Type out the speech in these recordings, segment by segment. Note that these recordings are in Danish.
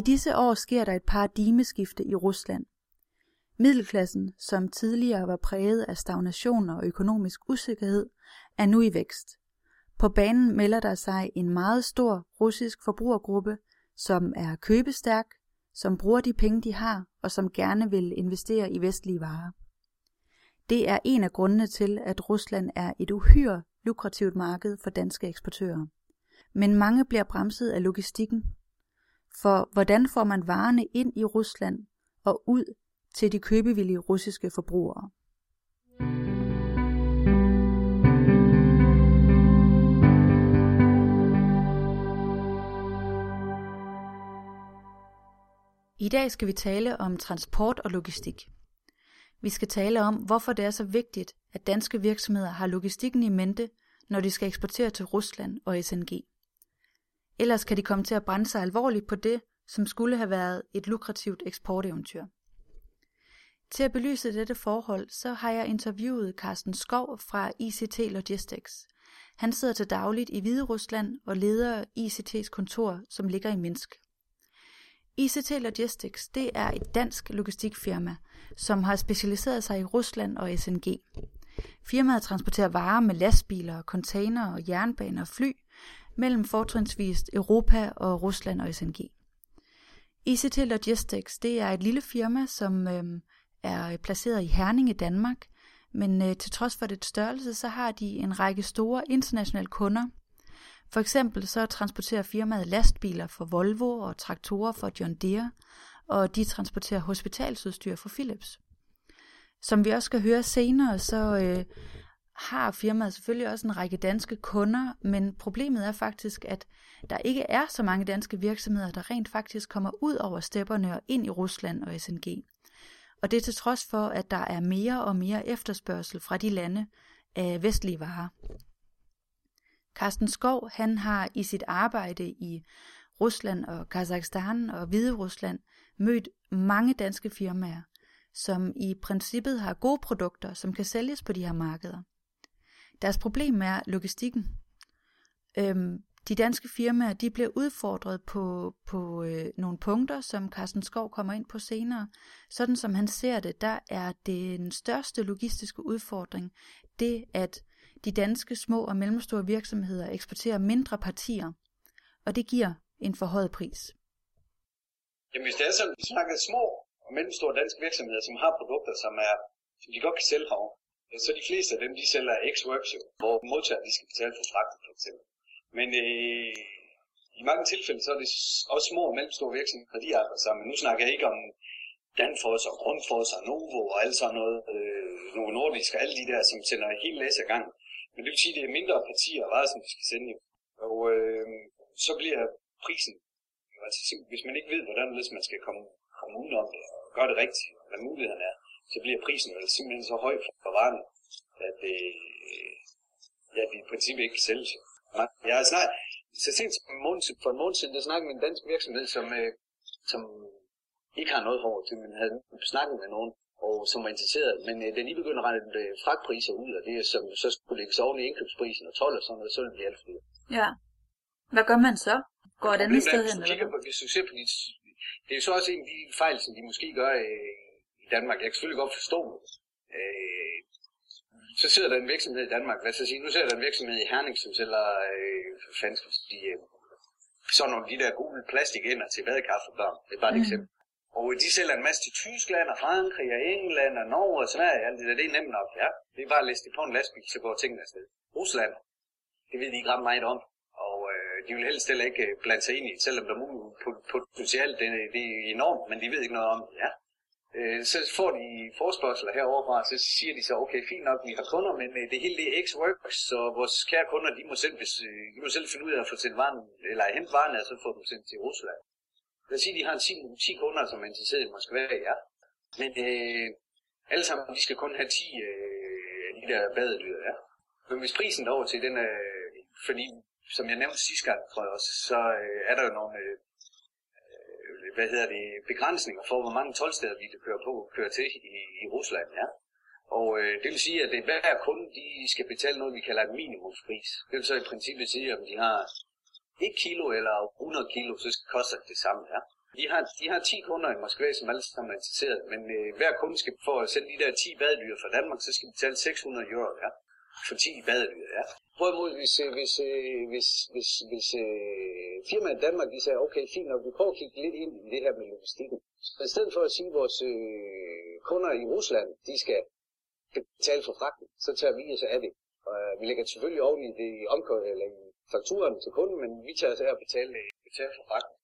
I disse år sker der et paradigmeskifte i Rusland. Middelklassen, som tidligere var præget af stagnation og økonomisk usikkerhed, er nu i vækst. På banen melder der sig en meget stor russisk forbrugergruppe, som er købestærk, som bruger de penge, de har, og som gerne vil investere i vestlige varer. Det er en af grundene til, at Rusland er et uhyre lukrativt marked for danske eksportører. Men mange bliver bremset af logistikken. For hvordan får man varerne ind i Rusland og ud til de købevillige russiske forbrugere? I dag skal vi tale om transport og logistik. Vi skal tale om, hvorfor det er så vigtigt, at danske virksomheder har logistikken i mente, når de skal eksportere til Rusland og SNG. Ellers kan de komme til at brænde sig alvorligt på det, som skulle have været et lukrativt eksporteventyr. Til at belyse dette forhold, så har jeg interviewet Carsten Skov fra ICT Logistics. Han sidder til dagligt i Hvide Rusland og leder ICT's kontor, som ligger i Minsk. ICT Logistics det er et dansk logistikfirma, som har specialiseret sig i Rusland og SNG. Firmaet transporterer varer med lastbiler, container og jernbaner og fly mellem fortrinsvis Europa og Rusland og SNG. ICT Logistics det er et lille firma, som øh, er placeret i Herning i Danmark, men øh, til trods for det størrelse, så har de en række store internationale kunder, for eksempel så transporterer firmaet lastbiler for Volvo og traktorer for John Deere, og de transporterer hospitalsudstyr for Philips. Som vi også skal høre senere, så øh, har firmaet selvfølgelig også en række danske kunder, men problemet er faktisk, at der ikke er så mange danske virksomheder, der rent faktisk kommer ud over stepperne og ind i Rusland og SNG. Og det er til trods for, at der er mere og mere efterspørgsel fra de lande af vestlige varer. Carsten Skov, han har i sit arbejde i Rusland og Kazakhstan og Hvide Rusland mødt mange danske firmaer, som i princippet har gode produkter, som kan sælges på de her markeder. Deres problem er logistikken. Øhm, de danske firmaer de bliver udfordret på, på øh, nogle punkter, som Carsten Skov kommer ind på senere. Sådan som han ser det, der er den største logistiske udfordring, det at de danske små og mellemstore virksomheder eksporterer mindre partier, og det giver en forhøjet pris. Jamen hvis det er sådan, vi snakker små og mellemstore danske virksomheder, som har produkter, som, er, som de godt kan sælge herovre, så de fleste af dem, de sælger X-Works, hvor modtagerne de skal betale for fragten for eksempel. Men øh, i mange tilfælde, så er det også små og mellemstore virksomheder, de arbejder sammen. Nu snakker jeg ikke om Danfoss og Grundfos og Novo og alt sådan noget, øh, Novo Nordisk og alle de der, som sender helt læs gang. Men det vil sige, at det er mindre partier og varer, som vi skal sende. Og øh, så bliver prisen, altså hvis man ikke ved, hvordan man skal komme, komme udenom det og gøre det rigtigt, hvad mulighederne er, så bliver prisen vel simpelthen så høj for varerne, at øh, ja, vi i princippet ikke kan sælge sig. Jeg har snart, så sent for en måned, for en måned siden, der snakkede med en dansk virksomhed, som, øh, som ikke har noget hår til, men havde snakket med nogen, og som var interesseret. Men øh, da de begyndte at regne øh, fragtpriser ud, og det som så skulle lægges oven i indkøbsprisen og 12 og sådan noget, så ville det blive alt for Ja. Hvad gør man så? Går et andet sted hen? Eller på, hvis du ser på de, det er jo så også en af de fejl, som de måske gør øh, Danmark. Jeg kan selvfølgelig godt forstå det. Øh, så sidder der en virksomhed i Danmark, hvad skal jeg sige, nu sidder der en virksomhed i Herning, som sælger, øh, fansk, de, øh, sådan nogle de der gule plastikænder til badekaffebørn. Det er bare et mm. eksempel. Og de sælger en masse til Tyskland og Frankrig og England og Norge og Sverige. Alt det der, det er nemt nok. Ja, det er bare at læse det på en lastbil, så går tingene afsted. Rusland, det ved de ikke ret meget om. Og øh, de vil helst heller ikke øh, blande sig ind i, selvom der potentielt det, det er enormt, men de ved ikke noget om det. Ja. Øh, så får de forspørgseler heroverfra, så siger de så, okay, fint nok, vi har kunder, men øh, det hele det er X-Works, så vores kære kunder, de må selv, hvis, øh, de må selv finde ud af at få sendt varen, eller hente varen, og så få dem sendt til Rusland. Lad os sige, de har en 10, 10 kunder, som er interesseret i Moskva, ja. Men øh, alle sammen, de skal kun have 10 øh, de der badedyr, ja. Men hvis prisen over til den øh, fordi som jeg nævnte sidste gang, tror jeg også, så øh, er der jo nogle øh, hvad hedder det, begrænsninger for, hvor mange tolvsteder vi kan køre på, køre til i, i Rusland, ja. Og øh, det vil sige, at det hver kunde, de skal betale noget, vi kalder et minimumspris. Det vil så i princippet sige, at om de har 1 kilo eller 100 kilo, så koster det det samme, ja. De har, de har 10 kunder i Moskva, som alle sammen er interesseret, men øh, hver kunde skal for at sende de der 10 badedyr fra Danmark, så skal de betale 600 euro ja, for 10 badedyr. Ja. Hvorimod hvis, øh, hvis, øh, hvis, hvis, hvis øh, firmaet i Danmark de sagde, okay, fint nok, vi prøver at kigge lidt ind i det her med logistikken. Så i stedet for at sige, at vores øh, kunder i Rusland, de skal betale for fragten, så tager vi os af det. Og øh, vi lægger selvfølgelig oven i det i omkø- eller i fakturen til kunden, men vi tager os af at betale, øh, betale for fragten.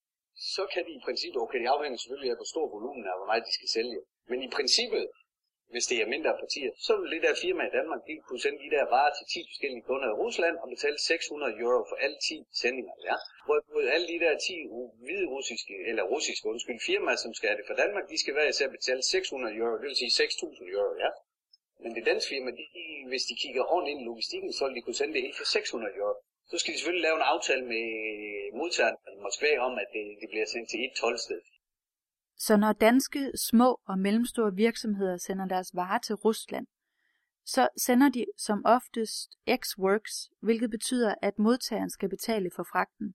Så kan de i princippet, okay, det afhænger selvfølgelig af, hvor stor volumen er, hvor meget de skal sælge. Men i princippet, hvis det er mindre partier, så vil det der firma i Danmark, de kunne sende de der varer til 10 forskellige kunder i Rusland og betale 600 euro for alle 10 sendinger. Ja? Hvor alle de der 10 hvide russiske, eller russiske undskyld, firmaer, som skal have det fra Danmark, de skal være især betale 600 euro, det vil sige 6.000 euro. Ja? Men det danske firma, de, hvis de kigger ordentligt ind i logistikken, så vil de kunne sende det helt for 600 euro. Så skal de selvfølgelig lave en aftale med modtageren i Moskva om, at det, det bliver sendt til et tolvsted. Så når danske små og mellemstore virksomheder sender deres varer til Rusland, så sender de som oftest X-Works, hvilket betyder, at modtageren skal betale for fragten.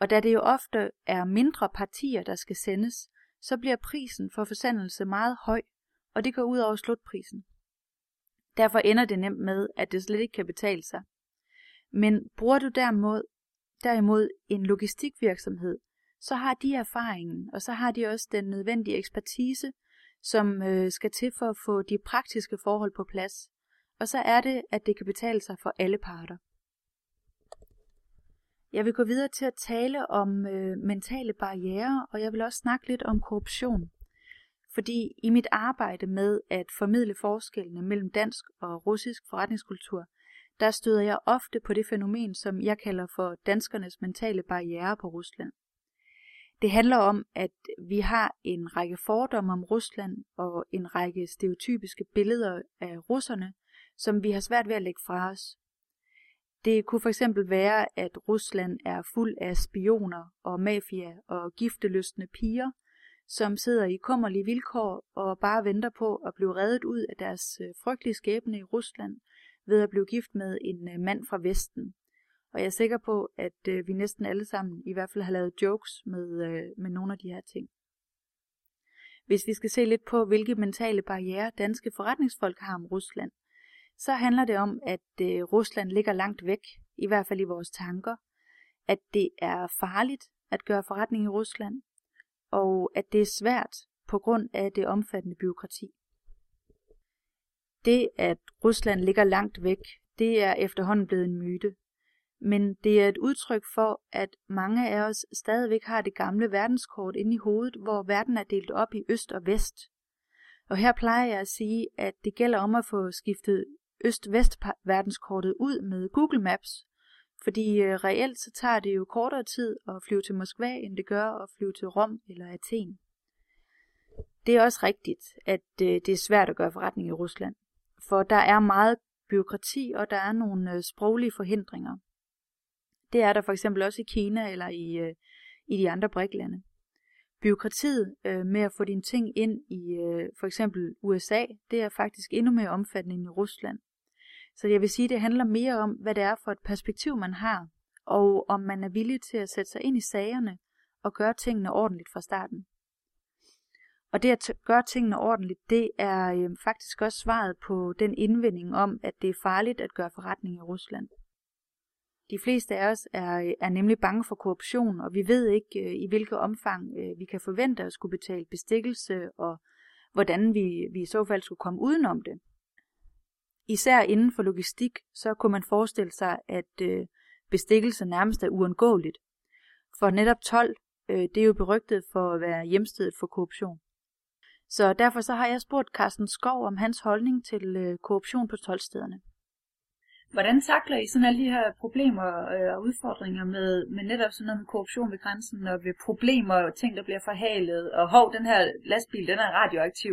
Og da det jo ofte er mindre partier, der skal sendes, så bliver prisen for forsendelse meget høj, og det går ud over slutprisen. Derfor ender det nemt med, at det slet ikke kan betale sig. Men bruger du derimod, derimod en logistikvirksomhed, så har de erfaringen, og så har de også den nødvendige ekspertise, som øh, skal til for at få de praktiske forhold på plads. Og så er det, at det kan betale sig for alle parter. Jeg vil gå videre til at tale om øh, mentale barriere, og jeg vil også snakke lidt om korruption. Fordi i mit arbejde med at formidle forskellene mellem dansk og russisk forretningskultur, der støder jeg ofte på det fænomen, som jeg kalder for danskernes mentale barriere på Rusland. Det handler om, at vi har en række fordomme om Rusland og en række stereotypiske billeder af russerne, som vi har svært ved at lægge fra os. Det kunne for eksempel være, at Rusland er fuld af spioner og mafia og gifteløsne piger, som sidder i kummerlige vilkår og bare venter på at blive reddet ud af deres øh, frygtelige skæbne i Rusland ved at blive gift med en øh, mand fra Vesten. Og jeg er sikker på, at øh, vi næsten alle sammen i hvert fald har lavet jokes med, øh, med nogle af de her ting. Hvis vi skal se lidt på, hvilke mentale barriere danske forretningsfolk har om Rusland, så handler det om, at øh, Rusland ligger langt væk, i hvert fald i vores tanker, at det er farligt at gøre forretning i Rusland, og at det er svært på grund af det omfattende byråkrati. Det, at Rusland ligger langt væk, det er efterhånden blevet en myte, men det er et udtryk for, at mange af os stadigvæk har det gamle verdenskort inde i hovedet, hvor verden er delt op i øst og vest. Og her plejer jeg at sige, at det gælder om at få skiftet øst-vest verdenskortet ud med Google Maps, fordi øh, reelt så tager det jo kortere tid at flyve til Moskva, end det gør at flyve til Rom eller Athen. Det er også rigtigt, at øh, det er svært at gøre forretning i Rusland, for der er meget byråkrati, og der er nogle øh, sproglige forhindringer. Det er der for eksempel også i Kina eller i, øh, i de andre briklande. Byråkratiet øh, med at få dine ting ind i øh, for eksempel USA, det er faktisk endnu mere omfattende end i Rusland. Så jeg vil sige, det handler mere om, hvad det er for et perspektiv, man har, og om man er villig til at sætte sig ind i sagerne og gøre tingene ordentligt fra starten. Og det at gøre tingene ordentligt, det er øh, faktisk også svaret på den indvending om, at det er farligt at gøre forretning i Rusland. De fleste af os er, er nemlig bange for korruption, og vi ved ikke, øh, i hvilket omfang øh, vi kan forvente at skulle betale bestikkelse, og hvordan vi, vi i så fald skulle komme udenom det. Især inden for logistik, så kunne man forestille sig, at øh, bestikkelse nærmest er uundgåeligt. For netop 12, øh, det er jo berygtet for at være hjemstedet for korruption. Så derfor så har jeg spurgt Carsten Skov om hans holdning til øh, korruption på 12-stederne. Hvordan takler I sådan alle de her problemer øh, og udfordringer med, med netop sådan noget med korruption ved grænsen, og ved problemer og ting, der bliver forhalet, og hov, den her lastbil, den er radioaktiv,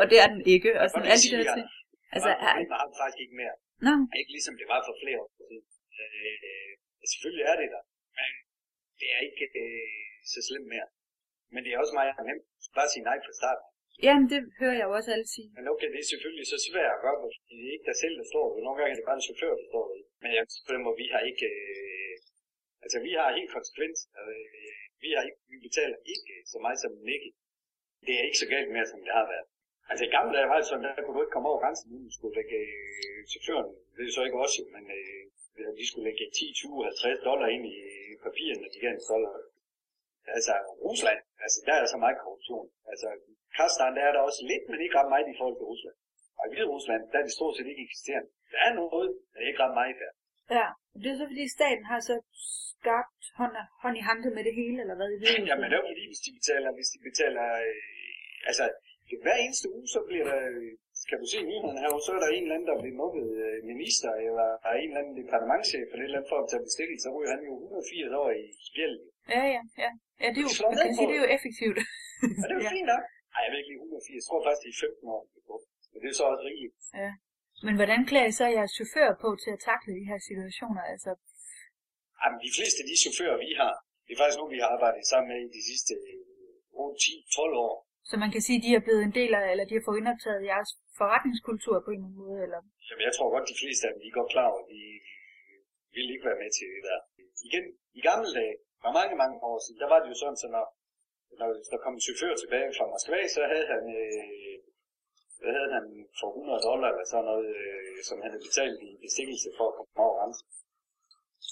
og det er den ikke, og sådan alle de der ting. Altså, er... har den faktisk ikke mere. Nå. Ikke ligesom det var for flere år siden. Øh, selvfølgelig er det der, men det er ikke øh, så slemt mere. Men det er også meget nemt. Bare sige nej fra starten. Jamen, det hører jeg jo også alle sige. Men okay, det er selvfølgelig så svært at gøre, fordi det er ikke dig selv, der står det. Nogle gange er det bare en chauffør, der står det. Men jeg på den måde, vi har ikke... Øh, altså, vi har helt konsekvent. Altså, øh, Vi, har ikke, vi betaler ikke så meget som Nicky. Det er ikke så galt mere, som det har været. Altså i gamle dage var det sådan, der kunne du ikke komme over grænsen, uden du skulle lægge øh, chaufføren, det er så ikke også, men øh, de skulle lægge 10, 20, 50 dollar ind i papirerne, de gav en dollar. Altså Rusland, altså der er så meget korruption. Altså Kazakhstan, der er der også lidt, men ikke ret meget i forhold til Rusland. Og i Hvide Rusland, der er det stort set ikke eksisterende. Der er noget, men ikke ret meget der. Ja, det er så fordi staten har så skabt hånd, hånd i hanke med det hele, eller hvad i Hvide Jamen det er jo fordi, hvis de betaler, hvis de betaler, øh, altså hver eneste uge, så bliver der, kan du se nyhederne her, så er der en eller anden, der bliver nukket øh, minister, eller der er en eller anden departementchef, eller et eller andet for at tage bestilling, så ryger han jo 180 år i spjældet. Ja, ja, ja. Ja, det er jo, man kan sige, det er jo effektivt. ja, det er jo fint nok. Nej, jeg ved ikke lige 180. Jeg tror faktisk, det er 15 år. Men det er så også rigeligt. Ja. Men hvordan klæder I så jeres chauffør på til at takle de her situationer? Altså... Jamen, de fleste af de chauffører, vi har, det er faktisk nogle, vi har arbejdet sammen med i de sidste 8, 10, 12 år. Så man kan sige, at de er blevet en del af, eller de har fået indoptaget jeres forretningskultur på en eller anden måde? Eller? Jamen, jeg tror godt, de fleste af dem, de er godt klar over, at de vil ikke være med til det der. Igen, i gamle dage, for mange, mange år siden, der var det jo sådan, så når, når der kom en chauffør tilbage fra Moskva, så havde han, øh, hvad havde han for 100 dollar eller sådan noget, øh, som han havde betalt i bestikkelse for at komme over grænsen.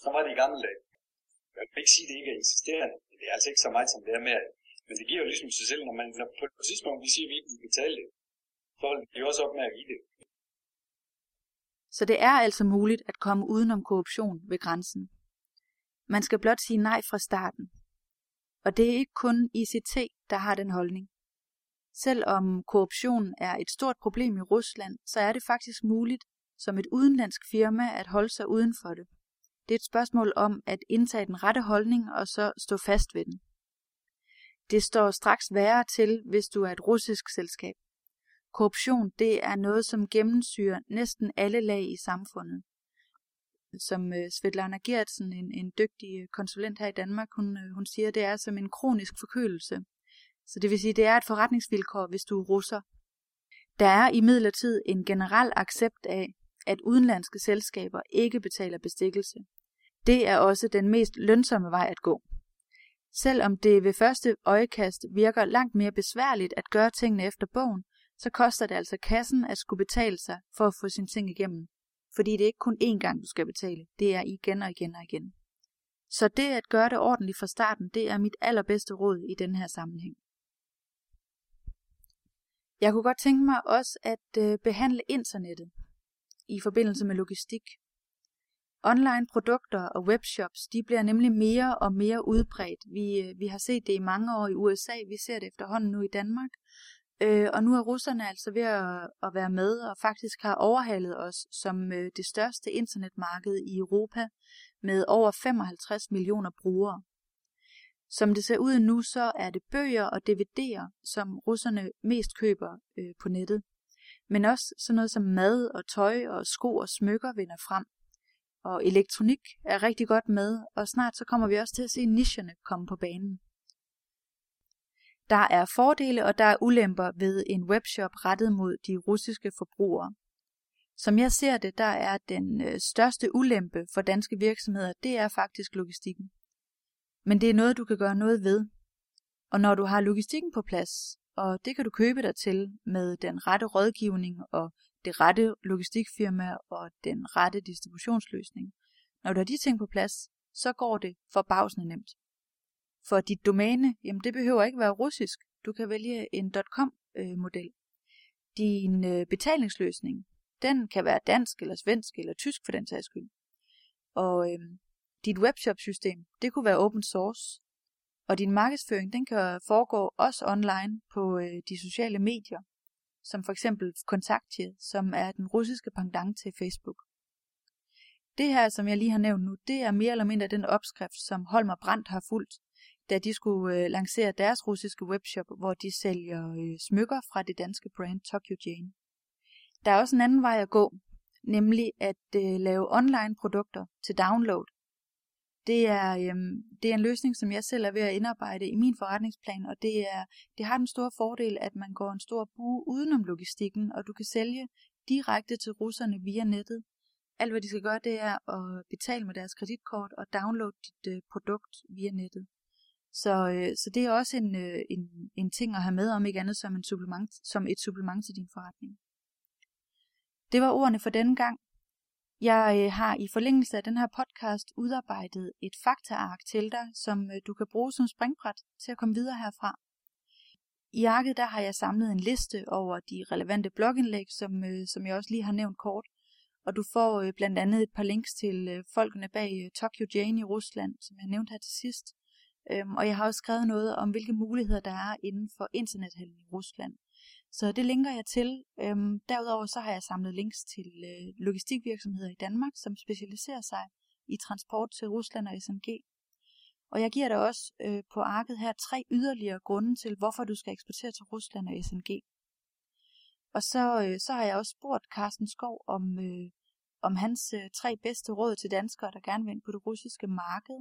Så var det i gamle dage. Jeg kan ikke sige, at det ikke er eksisterende. Det er altså ikke så meget, som det er med, men det giver jo ligesom sig selv, når man når på et tidspunkt vi siger, at vi ikke vil betale det, så holder det jo også op med at give det. Så det er altså muligt at komme udenom korruption ved grænsen. Man skal blot sige nej fra starten. Og det er ikke kun ICT, der har den holdning. Selvom korruption er et stort problem i Rusland, så er det faktisk muligt som et udenlandsk firma at holde sig uden for det. Det er et spørgsmål om at indtage den rette holdning og så stå fast ved den. Det står straks værre til, hvis du er et russisk selskab. Korruption, det er noget, som gennemsyrer næsten alle lag i samfundet. Som øh, Svetlana Gertsen, en, en dygtig øh, konsulent her i Danmark, hun, øh, hun siger, det er som en kronisk forkølelse. Så det vil sige, det er et forretningsvilkår, hvis du er russer. Der er i en generel accept af, at udenlandske selskaber ikke betaler bestikkelse. Det er også den mest lønsomme vej at gå. Selvom det ved første øjekast virker langt mere besværligt at gøre tingene efter bogen, så koster det altså kassen at skulle betale sig for at få sine ting igennem. Fordi det er ikke kun én gang, du skal betale. Det er igen og igen og igen. Så det at gøre det ordentligt fra starten, det er mit allerbedste råd i den her sammenhæng. Jeg kunne godt tænke mig også at øh, behandle internettet i forbindelse med logistik. Online produkter og webshops, de bliver nemlig mere og mere udbredt. Vi, øh, vi har set det i mange år i USA, vi ser det efterhånden nu i Danmark. Øh, og nu er russerne altså ved at, at være med og faktisk har overhalet os som øh, det største internetmarked i Europa med over 55 millioner brugere. Som det ser ud nu, så er det bøger og DVD'er, som russerne mest køber øh, på nettet. Men også sådan noget som mad og tøj og sko og smykker vinder frem. Og elektronik er rigtig godt med, og snart så kommer vi også til at se nicherne komme på banen. Der er fordele og der er ulemper ved en webshop rettet mod de russiske forbrugere. Som jeg ser det, der er den øh, største ulempe for danske virksomheder, det er faktisk logistikken. Men det er noget, du kan gøre noget ved. Og når du har logistikken på plads, og det kan du købe dig til med den rette rådgivning og det rette logistikfirma og den rette distributionsløsning. Når du har de ting på plads, så går det forbavsende nemt. For dit domæne, jamen det behøver ikke være russisk. Du kan vælge en .com-model. Øh, din øh, betalingsløsning, den kan være dansk eller svensk eller tysk for den sags skyld. Og øhm, dit webshop-system, det kunne være open source. Og din markedsføring, den kan foregå også online på øh, de sociale medier, som for eksempel Kontaktje, som er den russiske pendant til Facebook. Det her, som jeg lige har nævnt nu, det er mere eller mindre den opskrift, som Holmer Brandt har fulgt, da de skulle øh, lancere deres russiske webshop, hvor de sælger øh, smykker fra det danske brand Tokyo Jane. Der er også en anden vej at gå, nemlig at øh, lave online produkter til download, det er, øh, det er en løsning, som jeg selv er ved at indarbejde i min forretningsplan, og det, er, det har den store fordel, at man går en stor bue udenom logistikken, og du kan sælge direkte til russerne via nettet. Alt hvad de skal gøre, det er at betale med deres kreditkort og downloade dit øh, produkt via nettet. Så, øh, så det er også en, øh, en, en ting at have med, om ikke andet som, en supplement, som et supplement til din forretning. Det var ordene for denne gang. Jeg øh, har i forlængelse af den her podcast udarbejdet et faktaark til dig, som øh, du kan bruge som springbræt til at komme videre herfra. I arket der har jeg samlet en liste over de relevante blogindlæg, som, øh, som jeg også lige har nævnt kort. Og du får øh, blandt andet et par links til øh, folkene bag øh, Tokyo Jane i Rusland, som jeg nævnte her til sidst. Øhm, og jeg har også skrevet noget om, hvilke muligheder der er inden for internethandel i Rusland. Så det linker jeg til. Øhm, derudover så har jeg samlet links til øh, logistikvirksomheder i Danmark, som specialiserer sig i transport til Rusland og SMG. Og jeg giver dig også øh, på arket her tre yderligere grunde til, hvorfor du skal eksportere til Rusland og SNG. Og så, øh, så har jeg også spurgt Carsten Skov om, øh, om hans øh, tre bedste råd til danskere, der gerne vil ind på det russiske marked.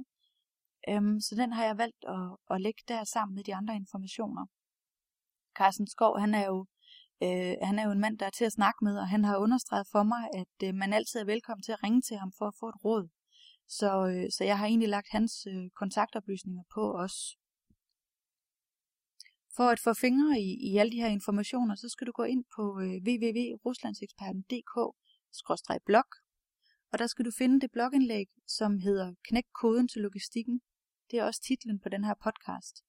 Øhm, så den har jeg valgt at, at lægge der sammen med de andre informationer. Carsten Skov, han er jo øh, han er jo en mand, der er til at snakke med, og han har understreget for mig, at øh, man altid er velkommen til at ringe til ham for at få et råd. Så, øh, så jeg har egentlig lagt hans øh, kontaktoplysninger på os. For at få fingre i, i alle de her informationer, så skal du gå ind på øh, www.ruslandseksperten.dk-blog, og der skal du finde det blogindlæg, som hedder Knæk koden til logistikken. Det er også titlen på den her podcast.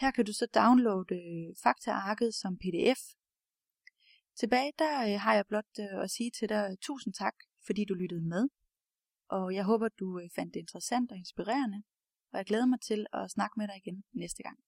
Her kan du så downloade øh, faktaarket som pdf. Tilbage der øh, har jeg blot øh, at sige til dig tusind tak, fordi du lyttede med og jeg håber, du fandt det interessant og inspirerende, og jeg glæder mig til at snakke med dig igen næste gang.